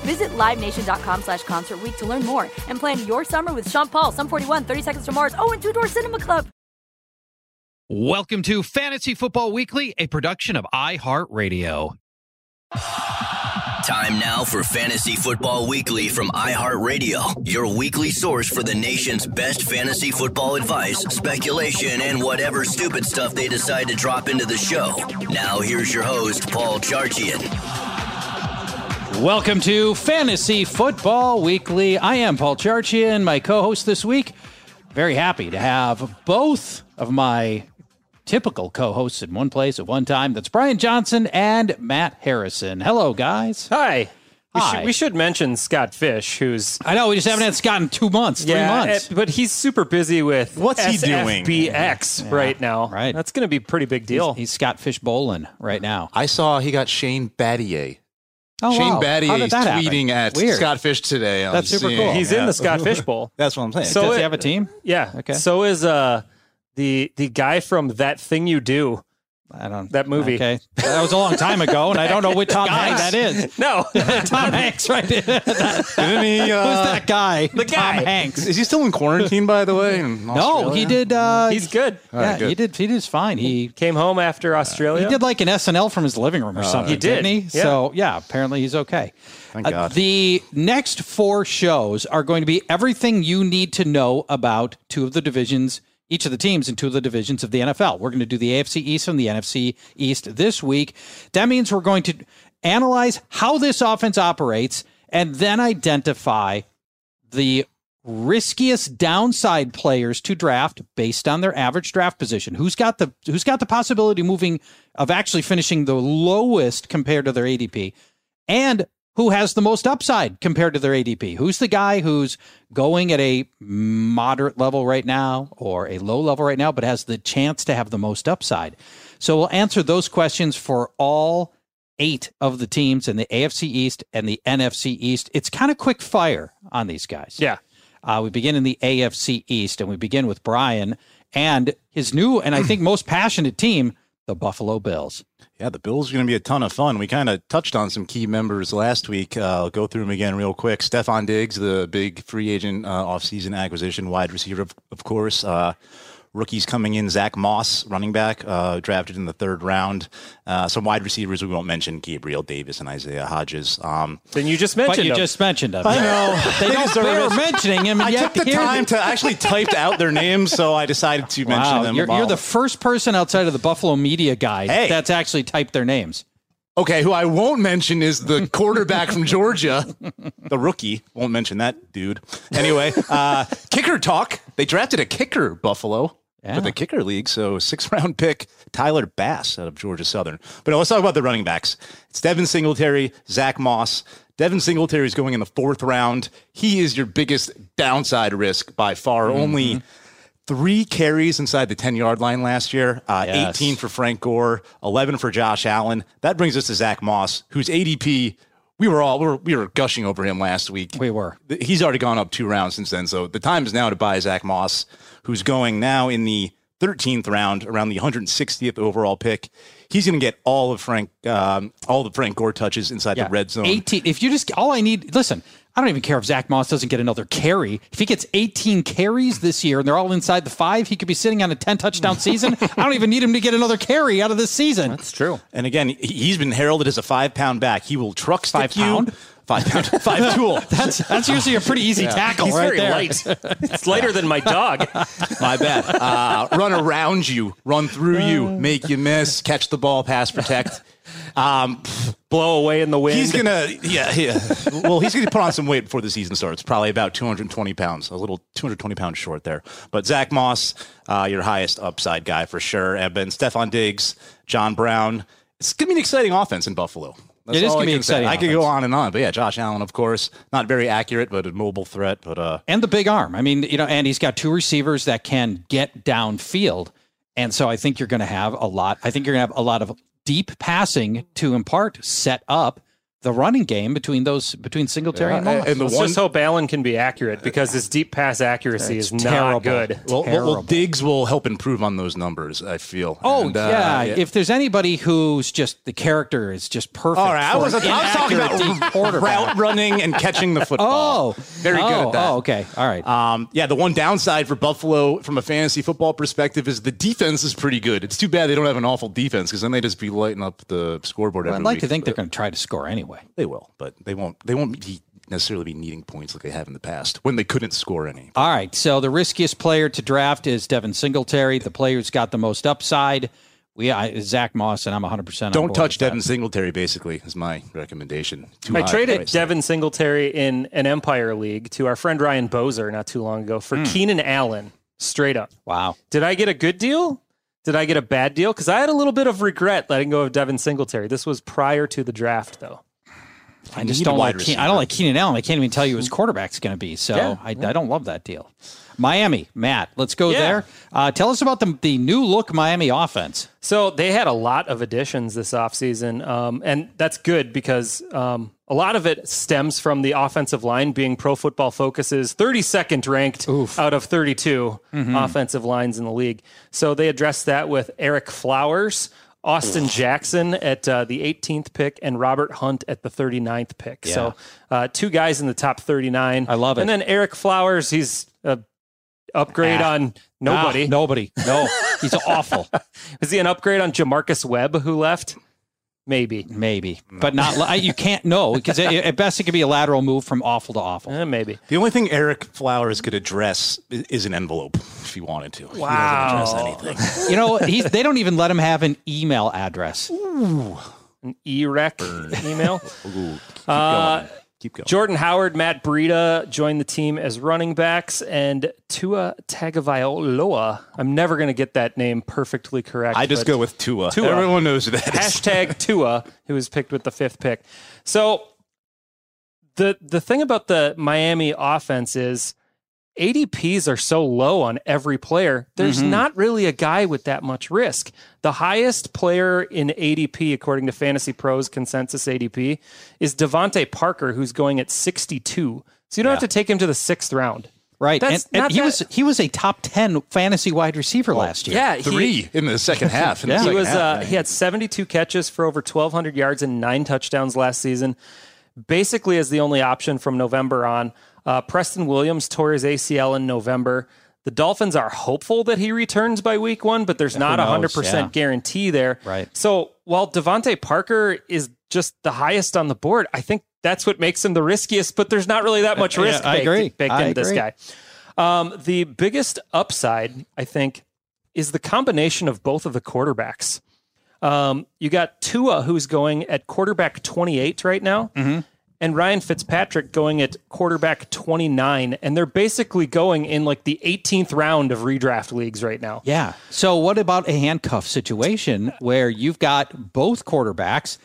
Visit LiveNation.com slash Concert Week to learn more and plan your summer with Sean Paul, Sum 41, 30 Seconds to Mars, oh, and Two Door Cinema Club. Welcome to Fantasy Football Weekly, a production of iHeartRadio. Time now for Fantasy Football Weekly from iHeartRadio, your weekly source for the nation's best fantasy football advice, speculation, and whatever stupid stuff they decide to drop into the show. Now, here's your host, Paul Charchian. Welcome to Fantasy Football Weekly. I am Paul Charchian, my co host this week. Very happy to have both of my typical co hosts in one place at one time. That's Brian Johnson and Matt Harrison. Hello, guys. Hi. We Hi. should, we should mention Scott Fish, who's I know we just haven't had Scott in two months, three months. eh, but he's super busy with What's he doing? SFBX right now. right. that's going to be a pretty big deal. He's Scott Fish Bolin right now. I saw he got Shane Battier. Oh, Shane wow. How Battier did that happen? at Weird. Scott Fish today. I That's super seeing- cool. he's in the Scott Fish Bowl. That's what I'm saying. So Does it- he have a team? Yeah. Okay. So is uh the the guy from that thing you do. I don't. That movie. Okay, that was a long time ago, and I don't know which Tom Hanks that is. No, Tom Hanks, right? Who's Didn't he? Uh, that guy? The Tom. Hanks. Is he still in quarantine, by the way? No, he did. Uh, he's good. yeah, good. he did. He did fine. He Came home after Australia. he did like an SNL from his living room or something. He did. didn't he? Yeah. So yeah, apparently he's okay. Thank Uh, God. the next four shows are going to be everything you need to know about two of the divisions, each of the teams in two of the divisions of the NFL. We're going to do the AFC East and the NFC East this week. That means we're going to analyze how this offense operates and then identify the riskiest downside players to draft based on their average draft position. Who's got the who's got the possibility moving of actually finishing the lowest compared to their ADP and who has the most upside compared to their ADP? Who's the guy who's going at a moderate level right now or a low level right now but has the chance to have the most upside? So we'll answer those questions for all eight of the teams in the AFC East and the NFC East. It's kind of quick fire on these guys. Yeah. Uh, we begin in the AFC East, and we begin with Brian and his new and I think most passionate team, the Buffalo Bills. Yeah, the Bills are going to be a ton of fun. We kind of touched on some key members last week. Uh, I'll go through them again real quick. Stefon Diggs, the big free agent uh, offseason acquisition, wide receiver, of, of course. Uh, rookies coming in, Zach Moss, running back, uh, drafted in the third round. Uh, some wide receivers we won't mention, Gabriel Davis and Isaiah Hodgins. Um, Then you just mentioned But you him. just mentioned them. I know. They don't deserve bear it. mentioning him, and I yet took the time they- to actually typed out their names, so I decided to mention them. you're, you're the first person outside of the Buffalo media guide Hey. that's actually typed their names. Okay, who I won't mention is the quarterback from Georgia, the rookie. Won't mention that dude. Anyway, uh, kicker talk. They drafted a kicker, Buffalo, Yeah. for the kicker league. So six round pick Tyler Bass out of Georgia Southern. But let's talk about the running backs. It's Devin Singletary, Zach Moss. Devin Singletary is going in the fourth round. He is your biggest downside risk by far. Mm-hmm. Only three carries inside the 10 yard line last year, uh, Yes. 18 for Frank Gore, 11 for Josh Allen. That brings us to Zach Moss, whose ADP, we were all, we were, we were gushing over him last week. We were. He's already gone up two rounds since then. So the time is now to buy Zach Moss, who's going now in the 13th round, around the 160th overall pick. He's going to get all of Frank, um, all the Frank Gore touches inside the red zone. 18. If you just, all I need, listen, I don't even care if Zach Moss doesn't get another carry. If he gets 18 carries this year and they're all inside the five, he could be sitting on a 10 touchdown season. I don't even need him to get another carry out of this season. That's true. And again, he- he's been heralded as a five pound back. He will truck stick Five you. pound? Five pound. Five tool. That's that's usually a pretty easy tackle He's right very there. light. It's lighter than my dog. My bad. Uh, run around you, run through you, Uh. make you miss, catch the ball, pass protect. Um, Blow away in the wind. he's gonna, yeah, yeah. Well, he's gonna put on some weight before the season starts. Probably about 220 pounds, a little 220 pounds short there. But Zach Moss, uh, your highest upside guy for sure. And then Stefon Diggs, John Brown. It's gonna be an exciting offense in Buffalo. That's It is gonna I be exciting I could go on and on, but yeah, Josh Allen, of course, not very accurate, but a mobile threat. But uh, and the big arm. I mean, you know, and he's got two receivers that can get downfield. And so I think you're going to have a lot. I think you're going to have a lot of deep passing to impart, set up the running game between those between Singletary and Moss. and the Let's one just hope Allen can be accurate because his deep pass accuracy is not good. Well, well, well, Diggs will help improve on those numbers. I feel. Oh And, uh, yeah. if there's anybody who's just the character is just perfect. All right, I was, I was talking inaccurate deep about route running and catching the football. Oh, very good oh, at that. Oh, okay, all right. Um, yeah, the one downside for Buffalo from a fantasy football perspective is the defense is pretty good. It's too bad they don't have an awful defense because then they just be lighting up the scoreboard every I'd like week. to think they're going to try to score anyway. They will, but they won't. They won't be necessarily be needing points like they have in the past when they couldn't score any. All right. So the riskiest player to draft is Devin Singletary. The player who's got the most upside. We I, Zach Moss, and I'm 100. percent Don't touch Devin Singletary. Basically, is my recommendation. Too I traded price. Devin Singletary in an Empire League to our friend Ryan Bozer not too long ago for hmm. Keenan Allen, straight up. Wow. Did I get a good deal? Did I get a bad deal? Because I had a little bit of regret letting go of Devin Singletary. This was prior to the draft, though. I just don't like. Keen, I don't like Keenan Allen. I can't even tell you his quarterback's going to be. So Yeah, I, I don't love that deal. Miami, Matt. Let's go Yeah. there. Uh, tell us about the the new look Miami offense. So they had a lot of additions this offseason, um, and that's good because um, a lot of it stems from the offensive line being Pro Football Focus's 32nd ranked out of 32 offensive lines in the league. So they addressed that with Ereck Flowers, Austin Jackson at uh, the 18th pick, and Robert Hunt at the 39th pick. So uh, two guys in the top 39. I love it. And then Ereck Flowers, he's a upgrade Ah. on nobody. Ah, nobody. No, he's awful. Is he an upgrade on J'Marcus Webb who left? Maybe. Maybe, but not. li- You can't know because at at best it could be a lateral move from awful to awful. Eh, maybe. The only thing Ereck Flowers could address is an envelope if he wanted to. Wow. He doesn't address anything. You know, he's, they don't even let him have an email address. Ooh, an EREC email. Ooh, keep Uh, going. Keep going. Jordan Howard, Matt Breida joined the team as running backs, and Tua Tagovailoa. I'm never going to get that name perfectly correct. I just go with Tua. Tua. Everyone knows who that is. hashtag Tua, who was picked with the fifth pick. So the the thing about the Miami offense is ADPs are so low on every player. There's not really a guy with that much risk. The highest player in ADP, according to Fantasy Pros consensus ADP, is DeVante Parker, who's going at 62. So you don't have to take him to the sixth round. Right, That's and, and he that- was he was a top ten fantasy wide receiver last year. Yeah, he- Three in the second half. in the Yeah. He was half. uh, he had 72 catches for over 1200 yards and 9 touchdowns last season. Basically as the only option from November on. Uh, Preston Williams tore his ACL in November. The Dolphins are hopeful that he returns by week 1, but there's not a 100% Yeah. guarantee there. Right. So, while DeVante Parker is just the highest on the board, I think that's what makes him the riskiest, but there's not really that much Yeah, risk I baked, agree. baked I into this guy. Um, the biggest upside, I think, is the combination of both of the quarterbacks. Um, you got Tua, who's going at quarterback 28 right now, Mm-hmm. and Ryan Fitzpatrick going at quarterback 29. And they're basically going in like the 18th round of redraft leagues right now. Yeah. So what about a handcuff situation where you've got both quarterbacks?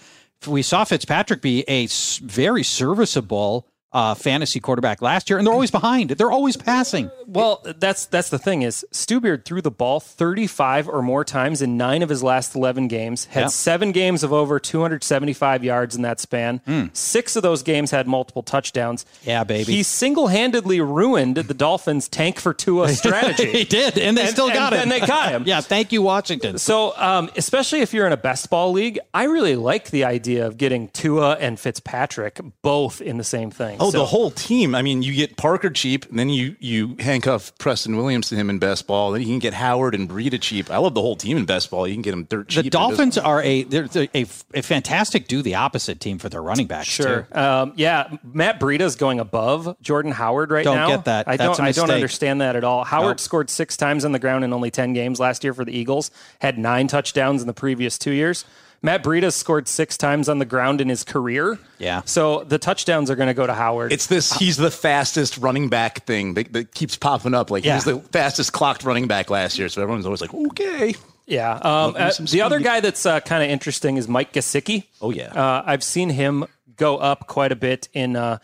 We saw Fitzpatrick be a very serviceable uh, fantasy quarterback last year, and they're always behind. They're always passing. Well, that's that's the thing is Stubeard threw the ball 35 or more times in nine of his last 11 games. Had Yeah. seven games of over 275 yards in that span. Six of those games had multiple touchdowns. Yeah, baby. He single-handedly ruined the Dolphins' tank for Tua strategy. he did, and they And- still and got him. And they got him. yeah. Thank you, Washington. So, um, especially if you're in a best ball league, I really like the idea of getting Tua and Fitzpatrick both in the same thing. Oh, So- the whole team. I mean, you get Parker cheap, and then you you handcuff Preston Williams to him in best ball. Then you can get Howard and Breida cheap. I love the whole team in best ball. You can get them dirt cheap. The Dolphins are a they're, they're a, a fantastic do the opposite team for their running backs. Sure. too. Um, yeah, Matt Breida is going above Jordan Howard right Don't now. get that. I That's don't. a I don't understand that at all. Howard Nope. scored six times on the ground in only ten games last year for the Eagles. Had nine touchdowns in the previous two years. Matt Breida scored six times on the ground in his career. Yeah. So the touchdowns are going to go to Howard. It's this. He's the fastest running back thing that, that keeps popping up. Like Yeah. he's the fastest clocked running back last year. So everyone's always like, okay. Yeah. Um, uh, the other guy that's uh, kind of interesting is Mike Gesicki. Oh, yeah. Uh, I've seen him go up quite a bit in uh,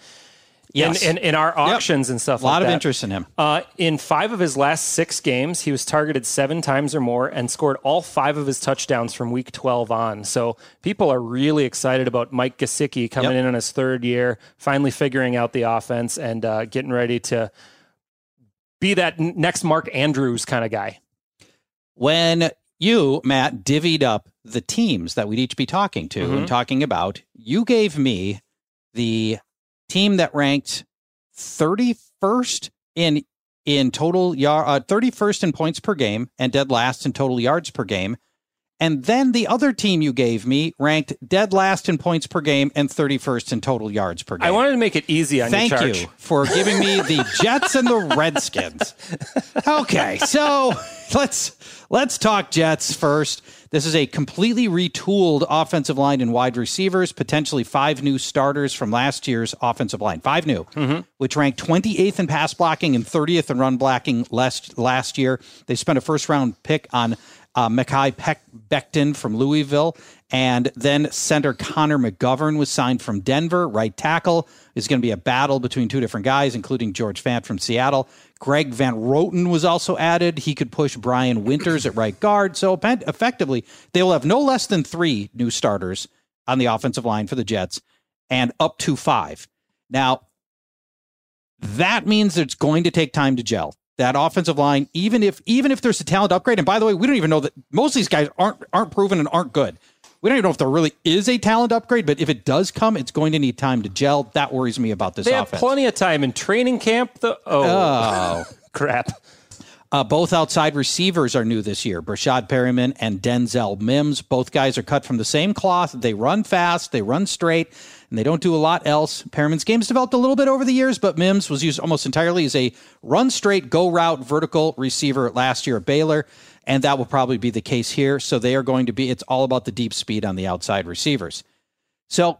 Yes. in, in, in our auctions and stuff. A lot like of that. interest in him. Uh, in five of his last six games, he was targeted seven times or more and scored all five of his touchdowns from week 12 on. So people are really excited about Mike Gesicki coming Yep. in on his third year, finally figuring out the offense and uh, getting ready to be that next Mark Andrews kind of guy. when you, Matt, divvied up the teams that we'd each be talking to Mm-hmm. and talking about, you gave me the team that ranked 31st in in total yard, uh, 31st in points per game and dead last in total yards per game. And then the other team you gave me ranked dead last in points per game and 31st in total yards per game. I wanted to make it easy on Thank you, for giving me the Jets and the Redskins. Okay, so let's let's talk Jets first. This is a completely retooled offensive line and wide receivers, potentially five new starters from last year's offensive line. Five new, mm-hmm. which ranked 28th in pass blocking and 30th in run blocking last last year. They spent a first round pick on uh, Mackay from Louisville. And then center Connor McGovern was signed from Denver. Right tackle is going to be a battle between two different guys, including George Fant from Seattle. Greg Van Roten was also added. He could push Brian Winters at right guard. So effectively, they will have no less than three new starters on the offensive line for the Jets and up to five. Now, that means it's going to take time to gel that offensive line even if even if there's a talent upgrade and by the way we don't even know that most of these guys aren't aren't proven and aren't good we don't even know if there really is a talent upgrade but if it does come it's going to need time to gel that worries me about this They have offense plenty of time in training camp. The oh, oh crap. Uh, both outside receivers are new this year. Breshad Perriman and Denzel Mims. Both guys are cut from the same cloth. They run fast, they run straight, and they don't do a lot else. Perriman's game's developed a little bit over the years, but Mims was used almost entirely as a run straight, go route, vertical receiver last year at Baylor, and that will probably be the case here. So they are going to be, it's all about the deep speed on the outside receivers. So,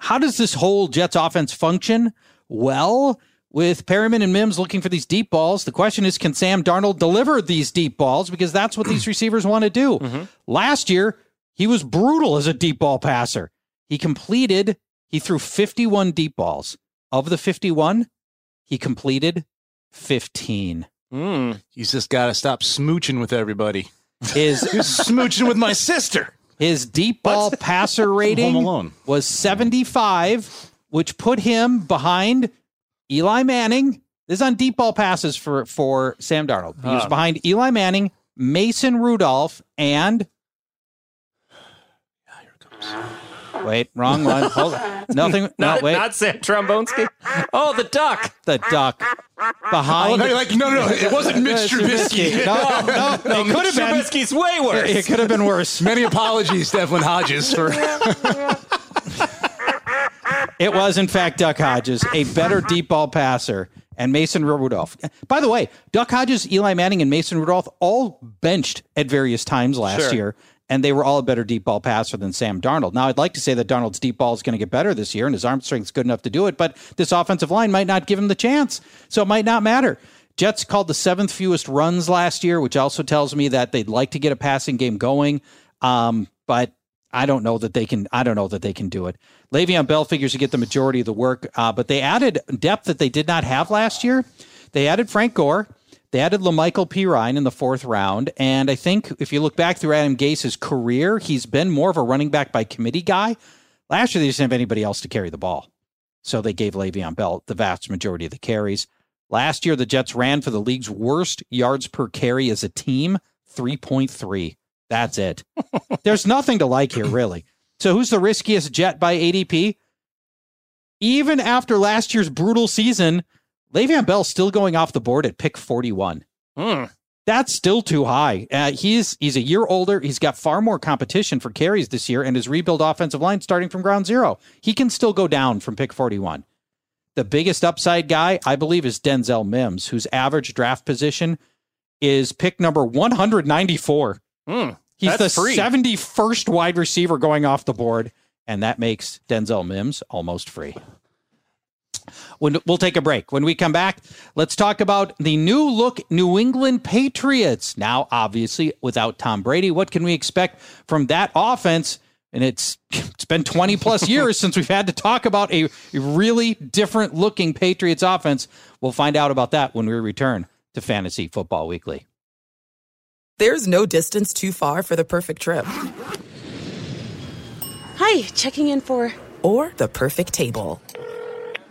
how does this whole Jets offense function? Well, with Perriman and Mims looking for these deep balls, the question is can Sam Darnold deliver these deep balls? Because that's what these receivers want to do. Mm-hmm. Last year, he was brutal as a deep ball passer. He completed, he threw 51 deep balls. Of the 51, he completed 15. He's just got to stop smooching with everybody. His smooching with my sister. His deep ball passer rating Alone. was 75, which put him behind Eli Manning. This is on deep ball passes for, for Sam Darnold. He was behind Eli Manning, Mason Rudolph, and. Wait, wrong one. Hold on. Nothing. No, Not, wait. not Sam Trombonsky. Oh, the duck. the duck. Behind. Oh, like, no, no, it wasn't Mitch Trubisky. No, no, it could have been. Trubisky's way worse. It could have been worse. Many apologies, Devlin Hodges, for It was, in fact, Duck Hodges, a better deep ball passer, and Mason Rudolph. By the way, Duck Hodges, Eli Manning, and Mason Rudolph all benched at various times last Sure. year, and they were all a better deep ball passer than Sam Darnold. Now, I'd like to say that Darnold's deep ball is going to get better this year, and his arm strength's good enough to do it, but this offensive line might not give him the chance, so it might not matter. Jets called the seventh fewest runs last year, which also tells me that they'd like to get a passing game going. Um, but I don't know that they can. I don't know that they can do it. Le'Veon Bell figures to get the majority of the work, uh, but they added depth that they did not have last year. They added Frank Gore. They added La'Mical Perine in the fourth round, and I think if you look back through Adam Gase's career, he's been more of a running back by committee guy. Last year, they didn't have anybody else to carry the ball, so they gave Le'Veon Bell the vast majority of the carries. Last year, the Jets ran for the league's worst yards per carry as a team, three point three. That's it. There's nothing to like here, really. So who's the riskiest jet by ADP? even after last year's brutal season, Le'Veon Bell still going off the board at pick 41. Mm. That's still too high. Uh, he's he's a year older. He's got far more competition for carries this year, and his rebuild offensive line starting from ground zero. He can still go down from pick 41. The biggest upside guy, I believe, is Denzel Mims, whose average draft position is pick number 194. Mm. He's the free. 71st wide receiver going off the board, and that makes Denzel Mims almost free. When, we'll take a break. When we come back, let's talk about the new look New England Patriots. Now, obviously, without Tom Brady, what can we expect from that offense? And it's it's been 20 plus years since we've had to talk about a, a really different looking Patriots offense. We'll find out about that when we return to Fantasy Football Weekly. There's no distance too far for the perfect trip. Hi, checking in for. Or the perfect table.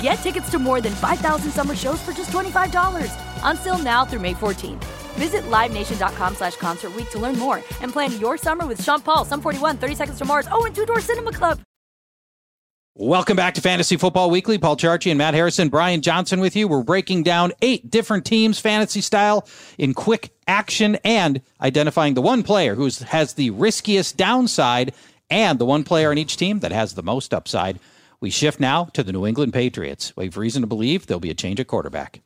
Get tickets to more than 5,000 summer shows for just $25. Until now through May 14th. Visit LiveNation.com slash Concert Week to learn more and plan your summer with Sean Paul, Sum 41, 30 Seconds to Mars, oh, and Two Door Cinema Club. Welcome back to Fantasy Football Weekly. Paul Charchi and Matt Harrison, Brian Johnson with you. We're breaking down eight different teams, fantasy style, in quick action and identifying the one player who has the riskiest downside and the one player on each team that has the most upside. We shift now to the New England Patriots. We have reason to believe there'll be a change at quarterback.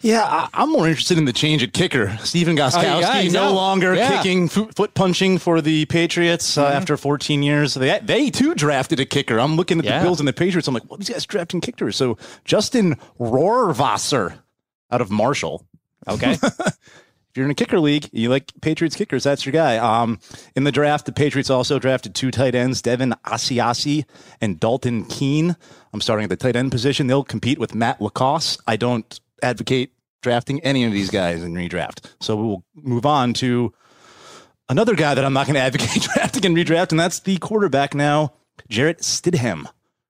Yeah, I, I'm more interested in the change at kicker. Stephen Gostkowski Oh, yeah, he's no out. longer Yeah. kicking fo- foot punching for the Patriots uh, after 14 years. They they too drafted a kicker. I'm looking at Yeah. the Bills and the Patriots. I'm like, well, these guys drafting kickers. So Justin Rohrwasser out of Marshall. Okay. You're in a kicker league, you like Patriots kickers, that's your guy. Um, in the draft, the Patriots also drafted two tight ends, Devin Asiasi and Dalton Keene. I'm starting at the tight end position. They'll compete with Matt LaCosse. I don't advocate drafting any of these guys in redraft. So we'll move on to another guy that I'm not going to advocate drafting in redraft, and that's the quarterback now, Jarrett Stidham,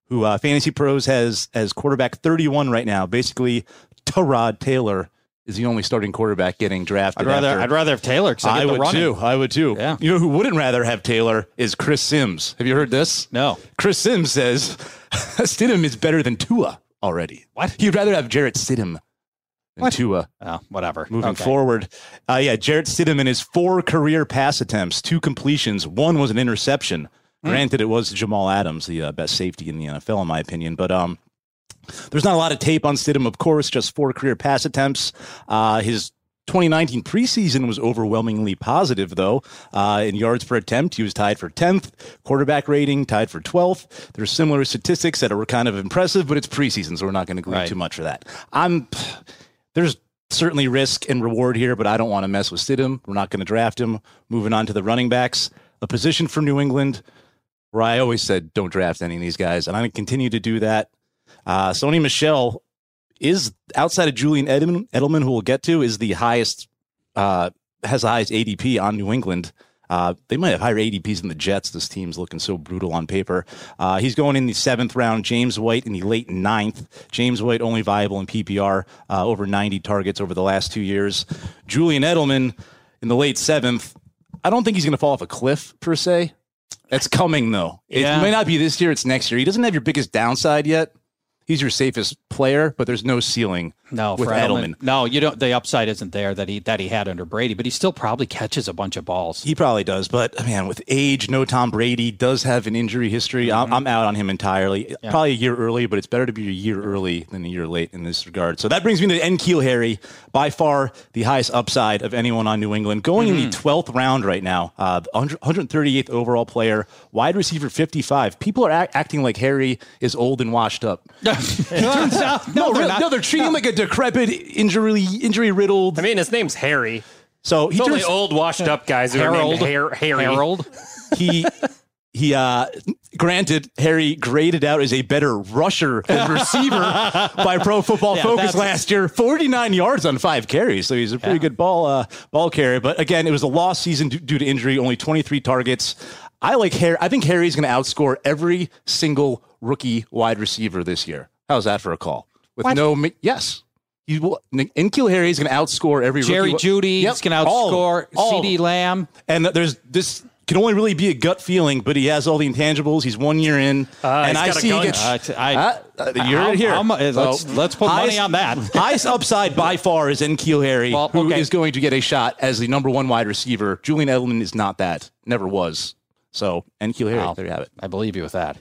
who uh, Fantasy Pros has as quarterback 31 right now. Basically, Tyrod Taylor is the only starting quarterback getting drafted. I'd rather after- I'd rather have Taylor I, I would running. too. I would too. Yeah. You know who wouldn't rather have Taylor is Chris Sims. Have you heard this? No. Chris Sims says Stidham is better than Tua already. What? He'd rather have Jarrett Stidham than What? Tua. Oh, whatever. Moving Okay. forward, uh, yeah, Jarrett Stidham in his four career pass attempts, two completions, one was an interception. Hmm. Granted, it was Jamal Adams, the uh, best safety in the NFL, in my opinion, but um, there's not a lot of tape on Stidham, of course, just four career pass attempts. Uh, his 2019 preseason was overwhelmingly positive, though. Uh, in yards per attempt, he was tied for 10th. Quarterback rating, tied for 12th. There's similar statistics that were kind of impressive, but it's preseason, so we're not going to glean Right. too much for that. I'm there's certainly risk and reward here, but I don't want to mess with Stidham. We're not going to draft him. Moving on to the running backs, a position for New England where I always said don't draft any of these guys, and I'm going to continue to do that. Uh, Sony Michel is outside of Julian Edelman, Edelman, who we'll get to, is the highest, uh, has the highest ADP on New England. Uh, they might have higher ADPs than the Jets. This team's looking so brutal on paper. Uh, he's going in the seventh round. James White in the late ninth. James White only viable in PPR, uh, over 90 targets over the last two years. Julian Edelman in the late seventh. I don't think he's going to fall off a cliff per se. It's coming though. It Yeah. may not be this year. It's next year. He doesn't have your biggest downside yet. He's your safest player, but there's no ceiling. No, with for Edelman. Edelman. No, you don't. The upside isn't there that he that he had under Brady, but he still probably catches a bunch of balls. He probably does, but man, with age, no Tom Brady does have an injury history. Mm-hmm. I'm, I'm out on him entirely. Probably a year early, but it's better to be a year early than a year late in this regard. So that brings me to N'Keal Harry, by far the highest upside of anyone on New England, going in Mm-hmm. the 12th round right now. Uh, 138th overall player, wide receiver 55. People are act- acting like Harry is old and washed up. no, No, they're really- not. no, they're treating him like a decrepit, injury injury riddled. I mean, his name's Harry. So he It's only turns- old, washed up guys who are Harold. named Har- Harry. Harold. he he uh granted harry graded out as a better rusher than receiver by pro football Yeah, focus that's- last year 49 yards on five carries so he's a pretty good ball uh ball carrier but again it was a lost season due, due to injury only 23 targets i like harry i think harry's going to outscore every single rookie wide receiver this year how's that for a call with What? no yes he will, N'Keal Harry is going to outscore every Jerry rookie. Judy Yep, is going to outscore all C.D. them. Lamb. And there's this can only really be a gut feeling, but he has all the intangibles. He's one year in, and he's I got a see he gets. Uh, t- I- Uh, uh, you're How- here. how mu- uh, let's- So, let's put money on that. highest upside by far is N'Keal Harry, Well, who is going to get a shot as the number one wide receiver. Julian Edelman is not that, never was. So N'Keal Harry, Well, there you have it. I believe you with that.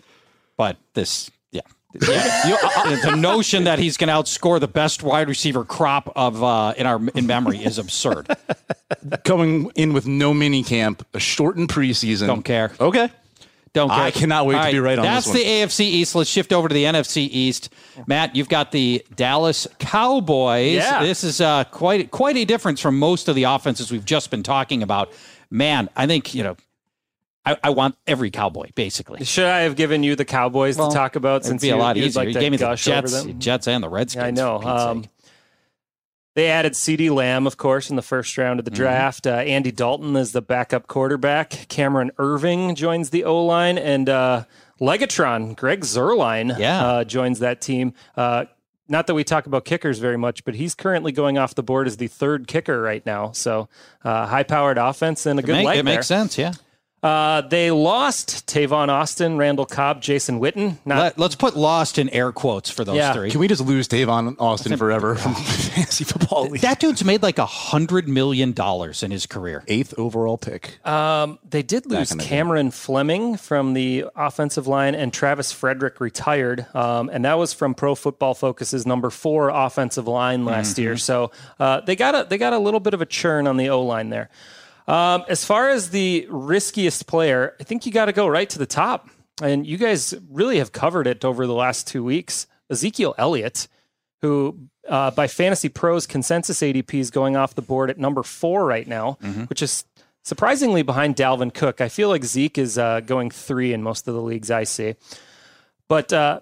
But this, yeah. yeah. You- uh, the notion that he's going to outscore the best wide receiver crop of uh, in our in memory is absurd. Coming in with no mini camp, a shortened preseason. Don't care. Okay. Don't care. I cannot wait All to be right on That's this one. the AFC East. Let's shift over to the NFC East. Matt, you've got the Dallas Cowboys. Yeah. This is uh, quite quite a difference from most of the offenses we've just been talking about. Man, I think you know. I, I want every cowboy basically. Should I have given you the Cowboys Well, to talk about It'd since be a you, lot easier. like you gave me the Jets. Jets and the Redskins. I know. Um. They added C.D. Lamb, of course, in the first round of Mm-hmm. the draft. Uh, Andy Dalton is the backup quarterback. Cameron Erving joins the O line, and uh, Legatron, Greg Zuerlein, Yeah. uh, joins that team. Uh, not that we talk about kickers very much, but he's currently going off the board as the third kicker right now. So, uh, high-powered offense and a good Make- leg it there. makes sense. Yeah. Uh, they lost Tavon Austin, Randall Cobb, Jason Witten. Not Let, us put lost in air quotes for those Yeah. three. Can we just lose Tavon Austin forever from fantasy football league? that dude's made like a hundred million dollars in his career. Eighth overall pick. Um, they did lose in the day. Cameron Fleming from the offensive line, and Travis Frederick retired, um, and that was from Pro Football Focus's number four offensive line last year. So uh, they got a they got a little bit of a churn on the O line there. Um, as far as the riskiest player, I think you got to go right to the top, and you guys really have covered it over the last two weeks. Ezekiel Elliott, who uh, by Fantasy Pros consensus ADP is going off the board at number four right now, which is surprisingly behind Dalvin Cook. I feel like Zeke is uh, going three in most of the leagues I see. But uh,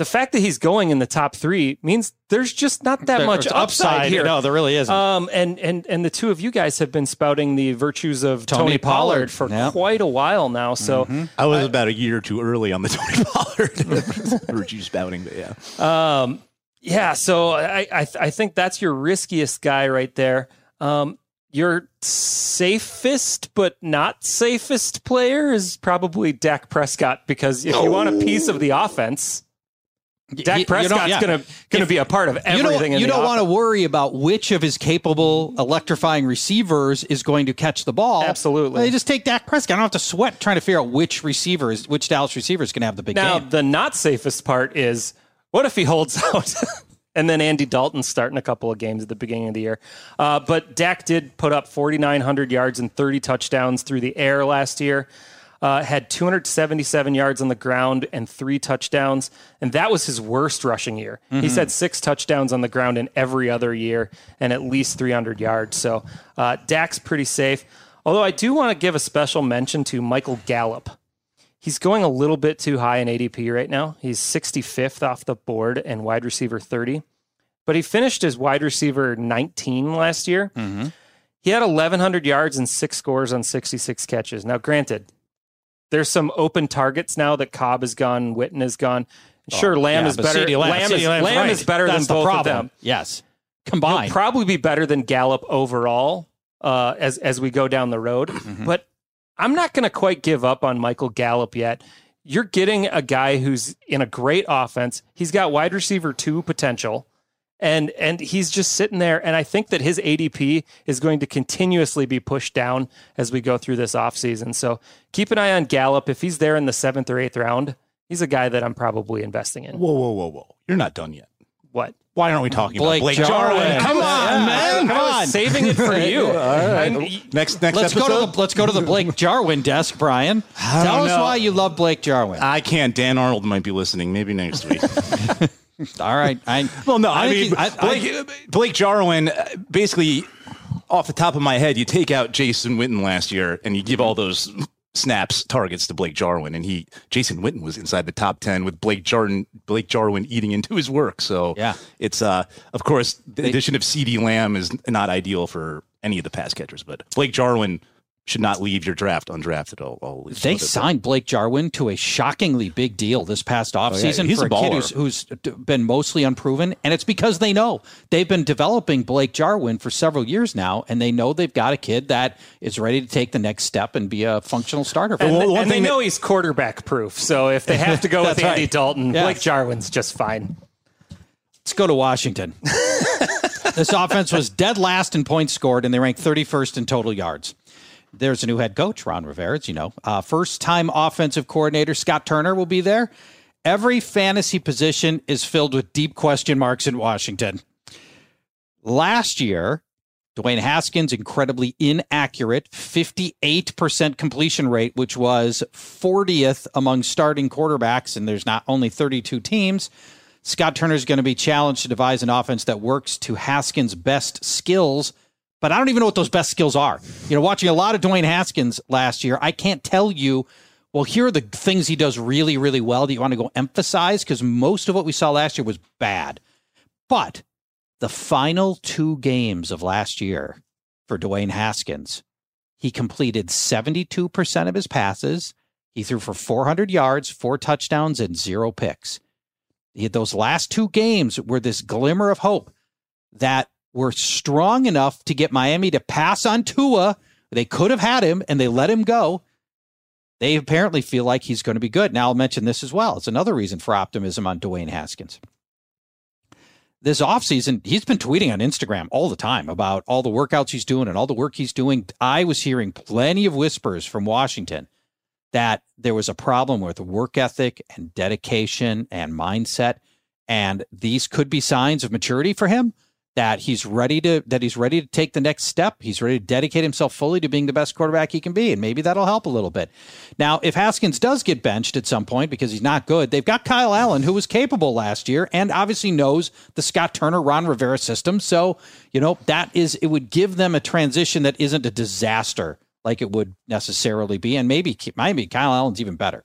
the fact that he's going in the top three means there's just not that much There's upside, here. No, there really isn't. Um, and and and the two of you guys have been spouting the virtues of Tony, Tony Pollard, Pollard. for Yep. quite a while now. So I was about a year too early on the Tony Pollard virtue spouting, but yeah. Um, yeah, so I, I I think that's your riskiest guy right there. Um, your safest but not safest player is probably Dak Prescott because if you want a piece of the offense, Y- Dak you- you Prescott's yeah. gonna gonna be a part of you everything. don't, in you don't want to worry about which of his capable electrifying receivers is going to catch the ball. Absolutely. they just take Dak Prescott. I don't have to sweat trying to figure out which receiver is which Dallas receiver is going to have the big Now, game. Now, the not safest part is what if he holds out? and then Andy Dalton's starting a couple of games at the beginning of the year. Uh, but Dak did put up 4,900 yards and 30 touchdowns through the air last year. Uh, had 277 yards on the ground and three touchdowns, and that was his worst rushing year. He's had six touchdowns on the ground in every other year and at least 300 yards. So uh, Dak's pretty safe. Although I do want to give a special mention to Michael Gallup he's going a little bit too high in ADP right now. He's 65th off the board and wide receiver 30. But he finished as wide receiver 19 last year. He had 1,100 yards and six scores on 66 catches. Now, granted, there's some open targets now that Cobb is gone, Witten is gone. Sure, Lamb Oh, Yeah, is better. Lamb, Lamb, is, Lamb right. is better That's than the both of problem. them. Yes, He'll combined. probably be better than Gallup overall uh, as as we go down the road. Mm-hmm. But I'm not going to quite give up on Michael Gallup yet. you're getting a guy who's in a great offense. He's got wide receiver two potential. And and he's just sitting there. And I think that his ADP is going to continuously be pushed down as we go through this offseason. So keep an eye on Gallup. If he's there in the seventh or eighth round, he's a guy that I'm probably investing in. Whoa, whoa, whoa, whoa. You're not done yet. What? Why aren't we talking Blake about Blake Jarwin. Jarwin? Come on, man. Come on. Saving it for you. All right. Next, next Let's episode. go to the let's go to the Blake Jarwin desk, Brian. I Tell don't us know. why you love Blake Jarwin. I can't. Dan Arnold might be listening. Maybe next week. All right. I, well, no, I, think mean, I- I- Blake, Blake Jarwin, uh, basically, off the top of my head, you take out Jason Witten last year and you give all those snaps targets to Blake Jarwin, and he Jason Witten was inside the top ten with Blake Jarwin Blake Jarwin eating into his work. So Yeah. it's uh of course the addition of C.D. Lamb is not ideal for any of the pass catchers, but Blake Jarwin should not leave your draft undrafted. I'll, I'll They it at that. signed Blake Jarwin to a shockingly big deal this past oh, offseason Oh, He's for a a, kid baller. who's, who's d- been mostly unproven. And it's because they know they've been developing Blake Jarwin for several years now, and they know they've got a kid that is ready to take the next step and be a functional starter. For And, them. One and they thing that- know he's quarterback proof. So if they have to go with Andy right. Dalton, Yes. Blake Jarwin's just fine. Let's go to Washington. this offense was dead last in points scored, and they ranked 31st in total yards. There's a new head coach, Ron Rivera, as you know. Uh, first time offensive coordinator, Scott Turner, will be there. Every fantasy position is filled with deep question marks in Washington. Last year, Dwayne Haskins, incredibly inaccurate, 58% completion rate, which was 40th among starting quarterbacks, and there's not only 32 teams. Scott Turner is going to be challenged to devise an offense that works to Haskins' best skills, but I don't even know what those best skills are. You know, watching a lot of Dwayne Haskins last year, I can't tell you, well, here are the things he does really, really well that you want to go emphasize because most of what we saw last year was bad. But the final two games of last year for Dwayne Haskins, he completed 72% of his passes. He threw for 400 yards, four touchdowns, and zero picks. He had those last two games were this glimmer of hope that were strong enough to get Miami to pass on Tua. They could have had him and they let him go. They apparently feel like he's going to be good. Now, I'll mention this as well. It's another reason for optimism on Dwayne Haskins this offseason, he's been tweeting on Instagram all the time about all the workouts he's doing and all the work he's doing. I was hearing plenty of whispers from Washington that there was a problem with work ethic and dedication and mindset. And these could be signs of maturity for him that he's ready to that he's ready to take the next step. He's ready to dedicate himself fully to being the best quarterback he can be, and maybe that'll help a little bit. Now, if Haskins does get benched at some point because he's not good, they've got Kyle Allen, who was capable last year and obviously knows the Scott Turner, Ron Rivera system. So, you know, that is it would give them a transition that isn't a disaster like it would necessarily be, and maybe maybe Kyle Allen's even better.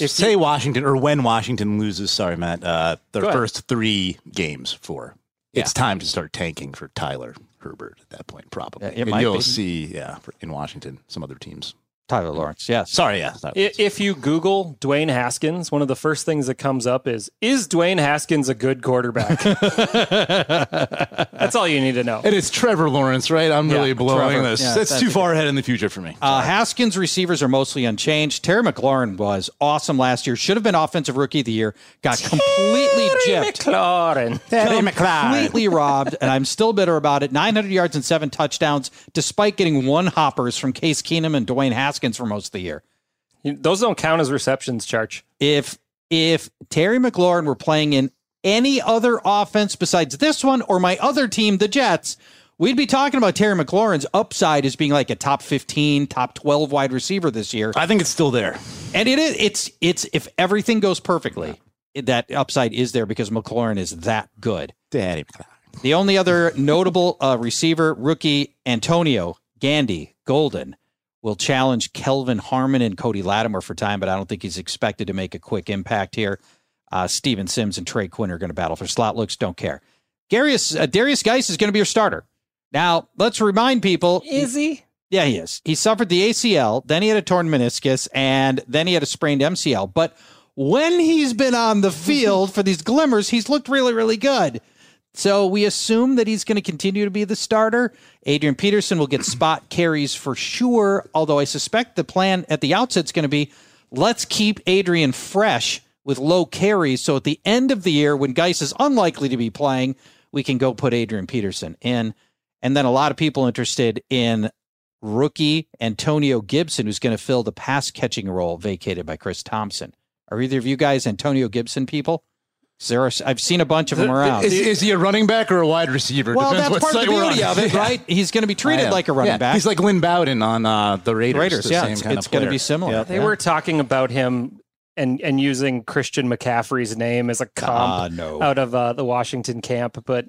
If say Washington or when Washington loses, sorry, Matt, uh, their first three games for it's time to start tanking for Tyler Herbert at that point, probably. Yeah, it and might you'll be. see, yeah, for, in Washington, some other teams. Tyler Lawrence, yes. Sorry, yeah. not- If you Google Dwayne Haskins, one of the first things that comes up is Is Dwayne Haskins a good quarterback? That's all you need to know. And it's Trevor Lawrence, right? I'm Yeah, really blowing Trevor. this. Yeah, That's that's too a far ahead in the future for me. Uh, Haskins receivers are mostly unchanged. Terry McLaurin was awesome last year. Should have been offensive rookie of the year. Got completely gypped. McLaurin. Terry McLaurin. completely robbed, and I'm still bitter about it. 900 yards and seven touchdowns, despite getting one hoppers from Case Keenum and Dwayne Haskins for most of the year. Those don't count as receptions, Church. If if Terry McLaurin were playing in any other offense besides this one or my other team, the Jets, we'd be talking about Terry McLaurin's upside as being like a top 15, top 12 wide receiver this year. I think it's still there. And it is it's it's if everything goes perfectly, that upside is there because McLaurin is that good. Daddy. The only other notable uh, receiver, rookie Antonio Gandy Golden, will challenge Kelvin Harmon and Cody Latimer for time, but I don't think he's expected to make a quick impact here. Uh, Steven Sims and Trey Quinn are going to battle for slot looks. Don't care. Derrius uh, Derrius Guice is going to be your starter. Now let's remind people. Is he? Yeah, he is. He suffered the ACL, then he had a torn meniscus, and then he had a sprained MCL. But when he's been on the field for these glimmers, he's looked really, really good. So we assume that he's going to continue to be the starter. Adrian Peterson will get spot carries for sure, although I suspect the plan at the outset is going to be let's keep Adrian fresh with low carries. So at the end of the year, when Guice is unlikely to be playing, we can go put Adrian Peterson in. And then a lot of people interested in rookie Antonio Gibson, who's going to fill the pass catching role vacated by Chris Thompson. Are either of you guys Antonio Gibson people? There are, I've seen a bunch of them around. Is, is, he a running back or a wide receiver? Well, Depends that's part of the beauty of it, right? He's going to be treated like a running yeah. back. He's like Lynn Bowden on uh, the Raiders. Raiders, yeah, it's, it's going to be similar. Yeah. They were talking about him and and using Christian McCaffrey's name as a comp uh, no. out of uh, the Washington camp, but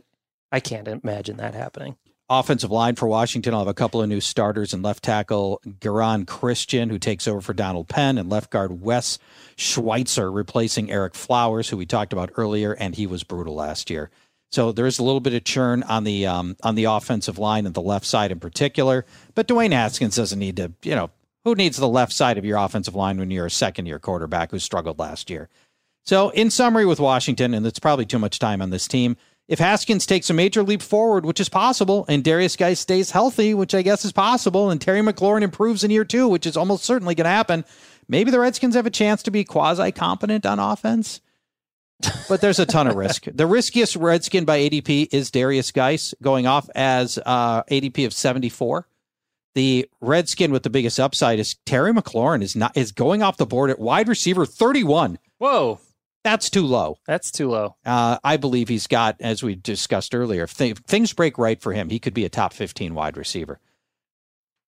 I can't imagine that happening offensive line for Washington. I'll have a couple of new starters and left tackle Geron Christian, who takes over for Donald Penn, and left guard Wes Schweitzer, replacing Ereck Flowers, who we talked about earlier, and he was brutal last year. So there is a little bit of churn on the um, on the offensive line and the left side in particular. But Dwayne Haskins doesn't need to, you know, who needs the left side of your offensive line when you're a second year quarterback who struggled last year? So in summary, with Washington, and it's probably too much time on this team if Haskins takes a major leap forward, which is possible, and Derrius Guice stays healthy, which I guess is possible, and Terry McLaurin improves in year two, which is almost certainly going to happen, maybe the Redskins have a chance to be quasi competent on offense. but there's a ton of risk. The riskiest Redskin by ADP is Derrius Guice, going off as uh, ADP of 74. The Redskin with the biggest upside is Terry McLaurin is not is going off the board at wide receiver 31. Whoa. That's too low. That's too low. Uh, I believe he's got, as we discussed earlier, if, th- if things break right for him, he could be a top 15 wide receiver.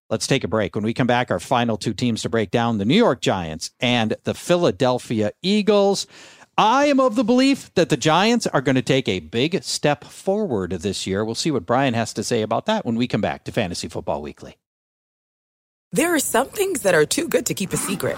Let's take a break. When we come back, our final two teams to break down the New York Giants and the Philadelphia Eagles. I am of the belief that the Giants are going to take a big step forward this year. We'll see what Brian has to say about that when we come back to Fantasy Football Weekly. There are some things that are too good to keep a secret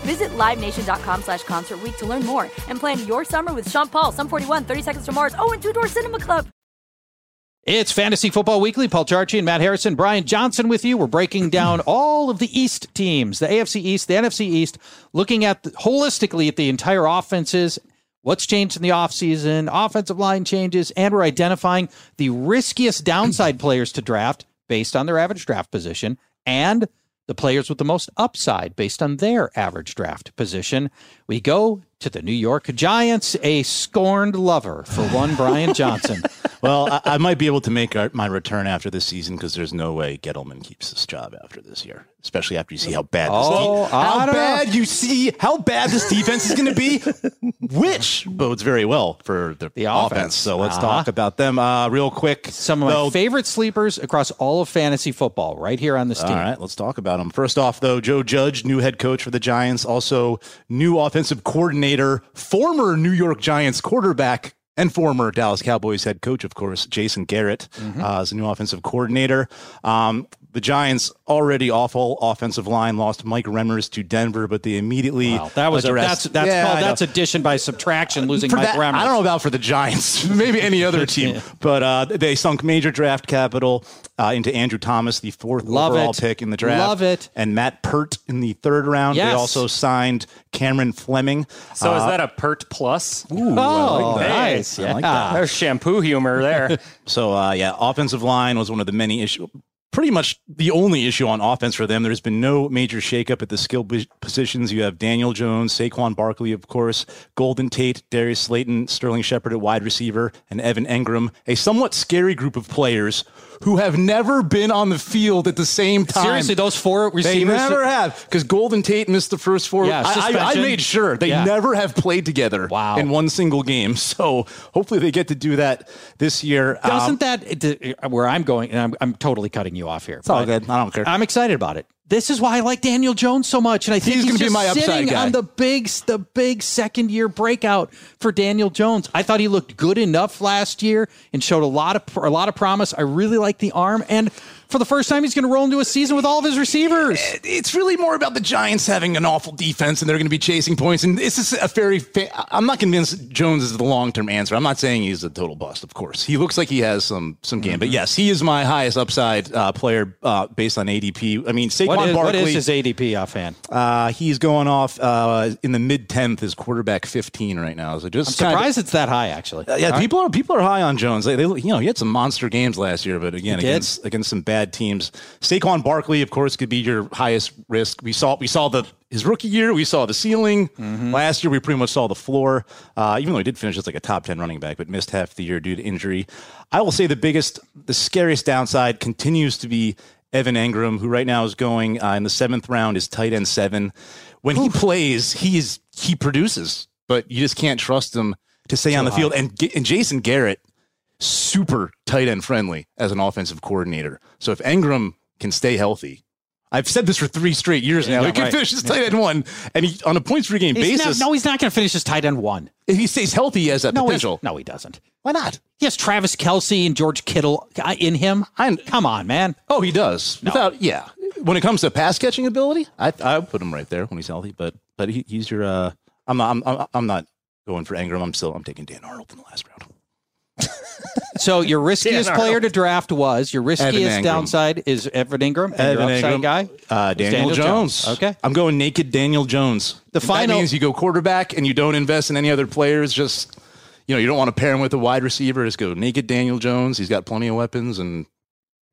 Visit LiveNation.com slash Concert to learn more and plan your summer with Sean Paul, Sum 41, 30 Seconds to Mars, oh, and Two Door Cinema Club. It's Fantasy Football Weekly. Paul Charchi and Matt Harrison, Brian Johnson with you. We're breaking down all of the East teams, the AFC East, the NFC East, looking at the, holistically at the entire offenses, what's changed in the offseason, offensive line changes, and we're identifying the riskiest downside players to draft based on their average draft position and the players with the most upside based on their average draft position. We go to the New York Giants, a scorned lover for one Brian Johnson. well, I, I, might be able to make our, my return after this season because there's no way Gettleman keeps this job after this year, especially after you see how bad this oh, de- how bad you see how bad this defense is going to be, which bodes very well for the, the offense. offense. So let's uh-huh. talk about them uh, real quick. Some of though, my favorite sleepers across all of fantasy football, right here on this team. All right, let's talk about them. First off, though, Joe Judge, new head coach for the Giants, also new offensive coordinator, former New York Giants quarterback and former Dallas Cowboys head coach, of course, Jason Garrett, mm-hmm. uh, as a new offensive coordinator. Um, the Giants already awful offensive line lost Mike Remmers to Denver, but they immediately wow, that was addressed, a, that's that's yeah, called that's addition by subtraction, losing For Mike that, Remmers. I don't know about for the Giants, maybe any other team, yeah. but uh, they sunk major draft capital uh, into Andrew Thomas, the fourth Love overall it. pick in the draft. Love it. And Matt Peart in the third round. Yes. They also signed Cameron Fleming. So uh, is that a Pert plus? Ooh, oh, like nice. Yeah. Like There's shampoo humor there. so, uh, yeah, offensive line was one of the many issues pretty much the only issue on offense for them. There's been no major shakeup at the skill positions. You have Daniel Jones, Saquon Barkley, of course, Golden Tate, Darius Slayton, Sterling Shepard at wide receiver, and Evan Engram, a somewhat scary group of players who have never been on the field at the same time. Seriously, those four receivers. They never have because Golden Tate missed the first four. Yeah, I, I, I, made sure they yeah. never have played together wow. in one single game. So hopefully they get to do that this year. Doesn't um, that where I'm going? And I'm, I'm totally cutting you off here. It's all good. I don't care. I'm excited about it. This is why I like Daniel Jones so much, and I think he's, he's going to be my upside guy. on the big, the big second year breakout for Daniel Jones. I thought he looked good enough last year and showed a lot of a lot of promise. I really like the arm, and for the first time, he's going to roll into a season with all of his receivers. It's really more about the Giants having an awful defense and they're going to be chasing points. And this is a very, fa- I'm not convinced Jones is the long term answer. I'm not saying he's a total bust, of course. He looks like he has some some game. Mm-hmm. But yes, he is my highest upside uh, player uh, based on ADP. I mean, Saquon what is, Barkley. What is his ADP offhand? Uh, he's going off uh, in the mid 10th, his quarterback 15 right now. So just I'm surprised it's that high, actually. Uh, yeah, people are people are high on Jones. They, they, you know, he had some monster games last year, but again, against, against some bad teams. Saquon Barkley, of course, could be your highest risk. We saw we saw the his rookie year, we saw the ceiling. Mm-hmm. Last year, we pretty much saw the floor. Uh, even though he did finish as like a top ten running back, but missed half the year due to injury. I will say the biggest, the scariest downside continues to be Evan Engram, who right now is going uh, in the seventh round, is tight end seven. When he plays, he is he produces, but you just can't trust him to stay Too on the high. field. And and Jason Garrett, super tight end friendly as an offensive coordinator. So if Engram can stay healthy. I've said this for three straight years now. He can right. finish his tight end one, and he on a points per game he's basis. Not, no, he's not going to finish his tight end one. If he stays healthy, as has that no, potential. No, he doesn't. Why not? He has Travis Kelce and George Kittle uh, in him. I'm, Come on, man. Oh, he does. No. Without, yeah. When it comes to pass catching ability, I I put him right there when he's healthy. But but he, he's your. Uh, I'm not. I'm, I'm not going for Engram. I'm still. I'm taking Dan Arnold in the last round. So your riskiest player to draft was your riskiest downside is Evan Engram, and Evan your upside Engram. guy uh, Daniel, Daniel Jones. Jones. Okay, I'm going naked Daniel Jones. The final that means you go quarterback and you don't invest in any other players. Just you know, you don't want to pair him with a wide receiver. Just go naked Daniel Jones. He's got plenty of weapons and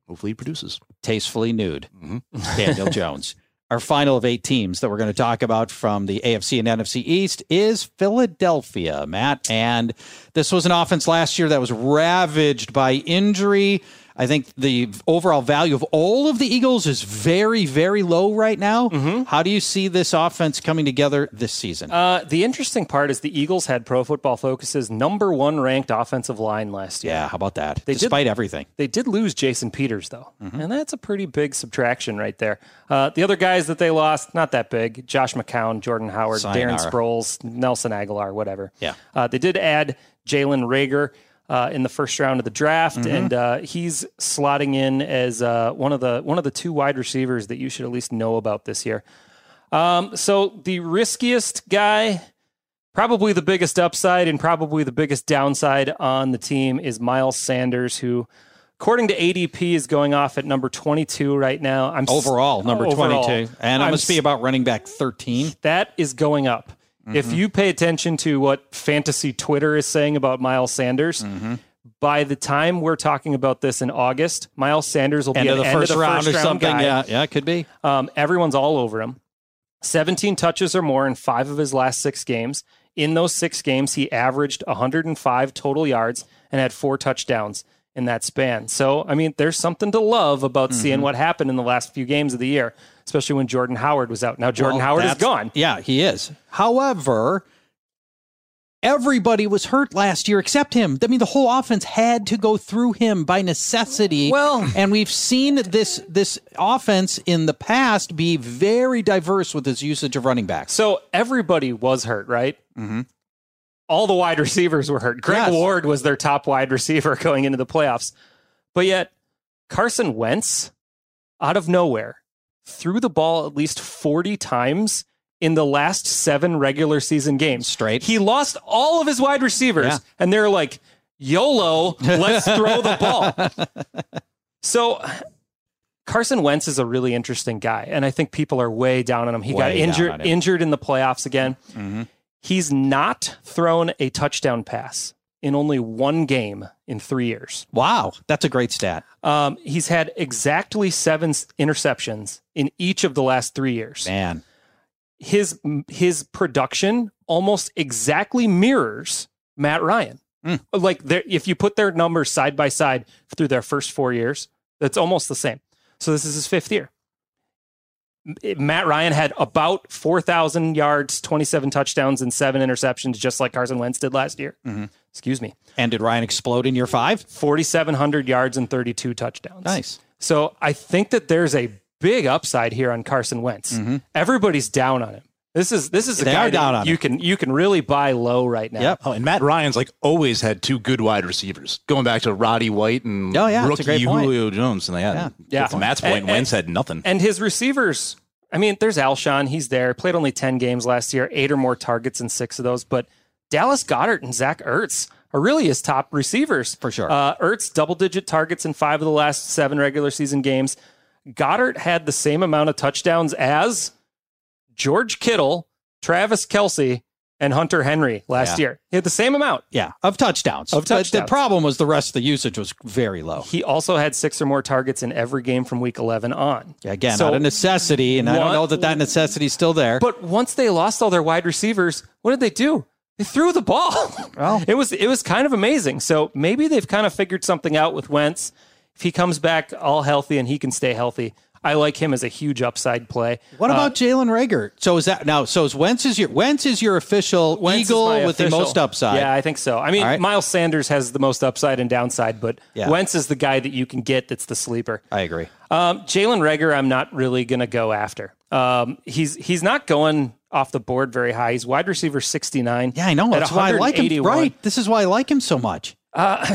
hopefully he produces. Tastefully nude, mm-hmm. Daniel Jones. Our final of eight teams that we're going to talk about from the AFC and NFC East is Philadelphia, Matt. And this was an offense last year that was ravaged by injury. I think the overall value of all of the Eagles is very, very low right now. Mm-hmm. How do you see this offense coming together this season? Uh, the interesting part is the Eagles had Pro Football Focus's number one ranked offensive line last year. Yeah, how about that? They Despite did, everything, they did lose Jason Peters though, mm-hmm. and that's a pretty big subtraction right there. Uh, the other guys that they lost, not that big: Josh McCown, Jordan Howard, Sayonara. Darren Sproles, Nelson Agholor, whatever. Yeah, uh, they did add Jalen Reagor uh, in the first round of the draft, mm-hmm. and uh, he's slotting in as uh, one of the one of the two wide receivers that you should at least know about this year. Um, so the riskiest guy, probably the biggest upside and probably the biggest downside on the team is Miles Sanders, who, according to ADP, is going off at number 22 right now. I'm overall number overall, 22, and it I'm, must be about running back 13. That is going up. Mm-hmm. If you pay attention to what fantasy Twitter is saying about Miles Sanders, mm-hmm. by the time we're talking about this in August, Miles Sanders will end be of the, first, of the round, first round or something. Guy. Yeah, yeah, it could be. Um, everyone's all over him. 17 touches or more in five of his last six games. In those six games, he averaged 105 total yards and had four touchdowns in that span. So, I mean, there's something to love about mm-hmm. seeing what happened in the last few games of the year especially when Jordan Howard was out. Now Jordan well, Howard is gone. Yeah, he is. However, everybody was hurt last year except him. I mean, the whole offense had to go through him by necessity. Well, and we've seen this this offense in the past be very diverse with its usage of running backs. So everybody was hurt, right? Mm-hmm. All the wide receivers were hurt. Greg yes. Ward was their top wide receiver going into the playoffs, but yet Carson Wentz, out of nowhere, threw the ball at least 40 times in the last seven regular season games. Straight. He lost all of his wide receivers, yeah. and they're like, YOLO, let's throw the ball. So Carson Wentz is a really interesting guy, and I think people are way down on him. He way got injured injured in the playoffs again. Mm-hmm. He's not thrown a touchdown pass in only one game in three years. Wow, that's a great stat. Um, he's had exactly seven interceptions in each of the last three years. Man, his his production almost exactly mirrors Matt Ryan. Mm. Like if you put their numbers side by side through their first four years, that's almost the same. So this is his fifth year. Matt Ryan had about 4,000 yards, 27 touchdowns, and seven interceptions, just like Carson Wentz did last year. Mm-hmm. Excuse me. And did Ryan explode in year five? 4,700 yards and 32 touchdowns. Nice. So I think that there's a big upside here on Carson Wentz. Mm-hmm. Everybody's down on him. This is this is a they guy that you can you can really buy low right now. Yep. Oh, and Matt Ryan's like always had two good wide receivers, going back to Roddy White and oh, yeah, rookie Julio Jones, and they had yeah, yeah. To Matt's point, and, Wentz had nothing. And his receivers, I mean, there's Alshon, he's there, played only ten games last year, eight or more targets in six of those, but Dallas Goedert and Zach Ertz are really his top receivers for sure. Uh, Ertz double digit targets in five of the last seven regular season games. Goddard had the same amount of touchdowns as George Kittle Travis Kelce, and Hunter Henry last yeah. year. He had the same amount. Yeah, of touchdowns. Of touchdowns. But the problem was the rest of the usage was very low. He also had six or more targets in every game from week 11 on. Yeah, again, so, not a necessity, and I don't know that that necessity is still there. But once they lost all their wide receivers, what did they do? They threw the ball. It was it was kind of amazing. So maybe they've kind of figured something out with Wentz. If he comes back all healthy and he can stay healthy, I like him as a huge upside play. What about uh, Jalen Reagor? So is that now? So is Wentz is your Wentz is your official Wentz Eagle with official. the most upside? Yeah, I think so. I mean, right. Miles Sanders has the most upside and downside, but yeah. Wentz is the guy that you can get. That's the sleeper. I agree. Um, Jalen Reagor, I'm not really going to go after. Um, he's he's not going off the board very high. He's wide receiver 69. Yeah, I know. That's why I like him. Right. This is why I like him so much. Uh,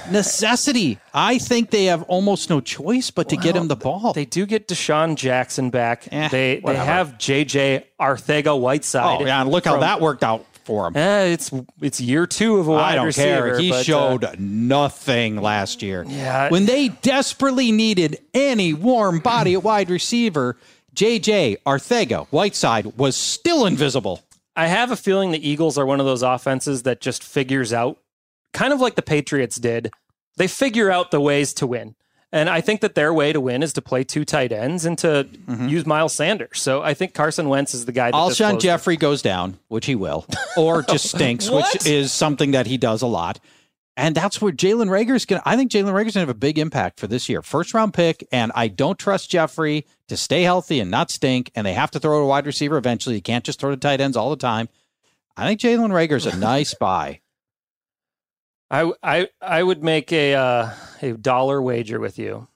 necessity. I think they have almost no choice but to well, get him the ball. They do get DeSean Jackson back. Eh, they whatever. they have JJ Arcega-Whiteside. Oh yeah, look from, how that worked out for him. Eh, it's it's year two of a wide I don't receiver. care. He but, showed uh, nothing last year. Yeah, when they desperately needed any warm body at wide receiver, JJ Arcega Whiteside was still invisible. I have a feeling the Eagles are one of those offenses that just figures out kind of like the Patriots did, they figure out the ways to win. And I think that their way to win is to play two tight ends and to mm-hmm. use Miles Sanders. So I think Carson Wentz is the guy. that Alshon Jeffery goes down, which he will, or just stinks, which is something that he does a lot. And that's where Jalen Reagor's going to, I think Jalen Reagor's going to have a big impact for this year. First round pick. And I don't trust Jeffery to stay healthy and not stink. And they have to throw to a wide receiver eventually. You can't just throw to tight ends all the time. I think Jalen Reagor's a nice buy. I I I would make a uh, a dollar wager with you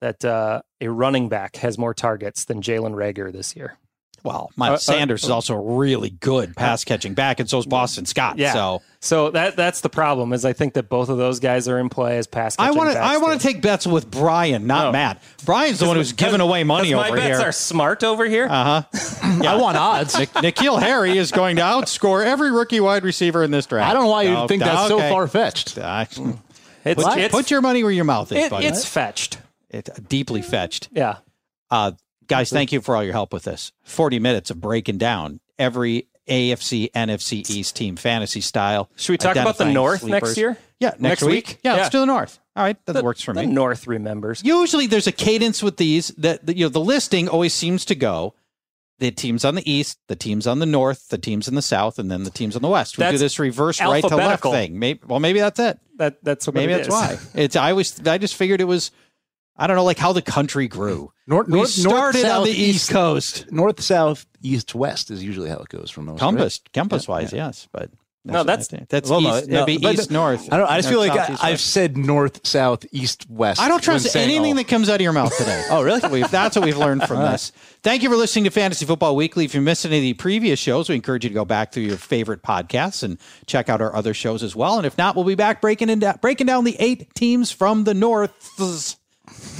that uh, a running back has more targets than Jalen Reagor this year. Well, Miles uh, uh Sanders is uh, also a really good pass catching back, and so is Boston Scott. Yeah. So, so that that's the problem. Is I think that both of those guys are in play as pass. I want to I want to take bets with Brian, not oh. Matt. Brian's the one who's giving away money over here. My bets are smart over here. Uh huh. yeah. I want odds. Nick, N'Keal Harry is going to outscore every rookie wide receiver in this draft. I don't know why you oh, think that's okay. so far fetched. put, put, your money where your mouth is, it, buddy. It's fetched. It's deeply fetched. Yeah. Uh, Guys, thank you for all your help with this. 40 minutes of breaking down every AFC, NFC East team fantasy style. Should we talk about the North sleepers. next year? Yeah, next, next week? week? Yeah, yeah, let's do the North. All right, that the, works for the me. North remembers. Usually there's a cadence with these that, you know, the listing always seems to go the teams on the east, the teams on the north, the teams in the south, and then the teams on the west. We that's do this reverse right to left thing. Maybe, well, maybe that's it. That that's what maybe that's is. why. It's I was I just figured it was I don't know, like how the country grew. North, we started north, on the east, east, coast. North, south, east, west is usually how it goes from most. Compass, right? compass wise, yeah. yes, but no, that's that's well, east. No, it'd be east north. I don't. I just feel like I, have said north, south, east, west. I don't trust anything that comes out of your mouth today. oh, really? We've, that's what we've learned from this. Thank you for listening to Fantasy Football Weekly. If you missed any of the previous shows, we encourage you to go back through your favorite podcasts and check out our other shows as well. And if not, we'll be back breaking in, breaking down the eight teams from the north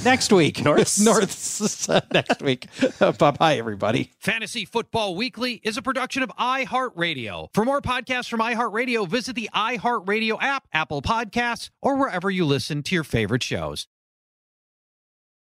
next week. North. North next week. Uh, bye bye, everybody. Fantasy Football Weekly is a production of iHeartRadio. For more podcasts from iHeartRadio, visit the iHeartRadio app, Apple Podcasts, or wherever you listen to your favorite shows.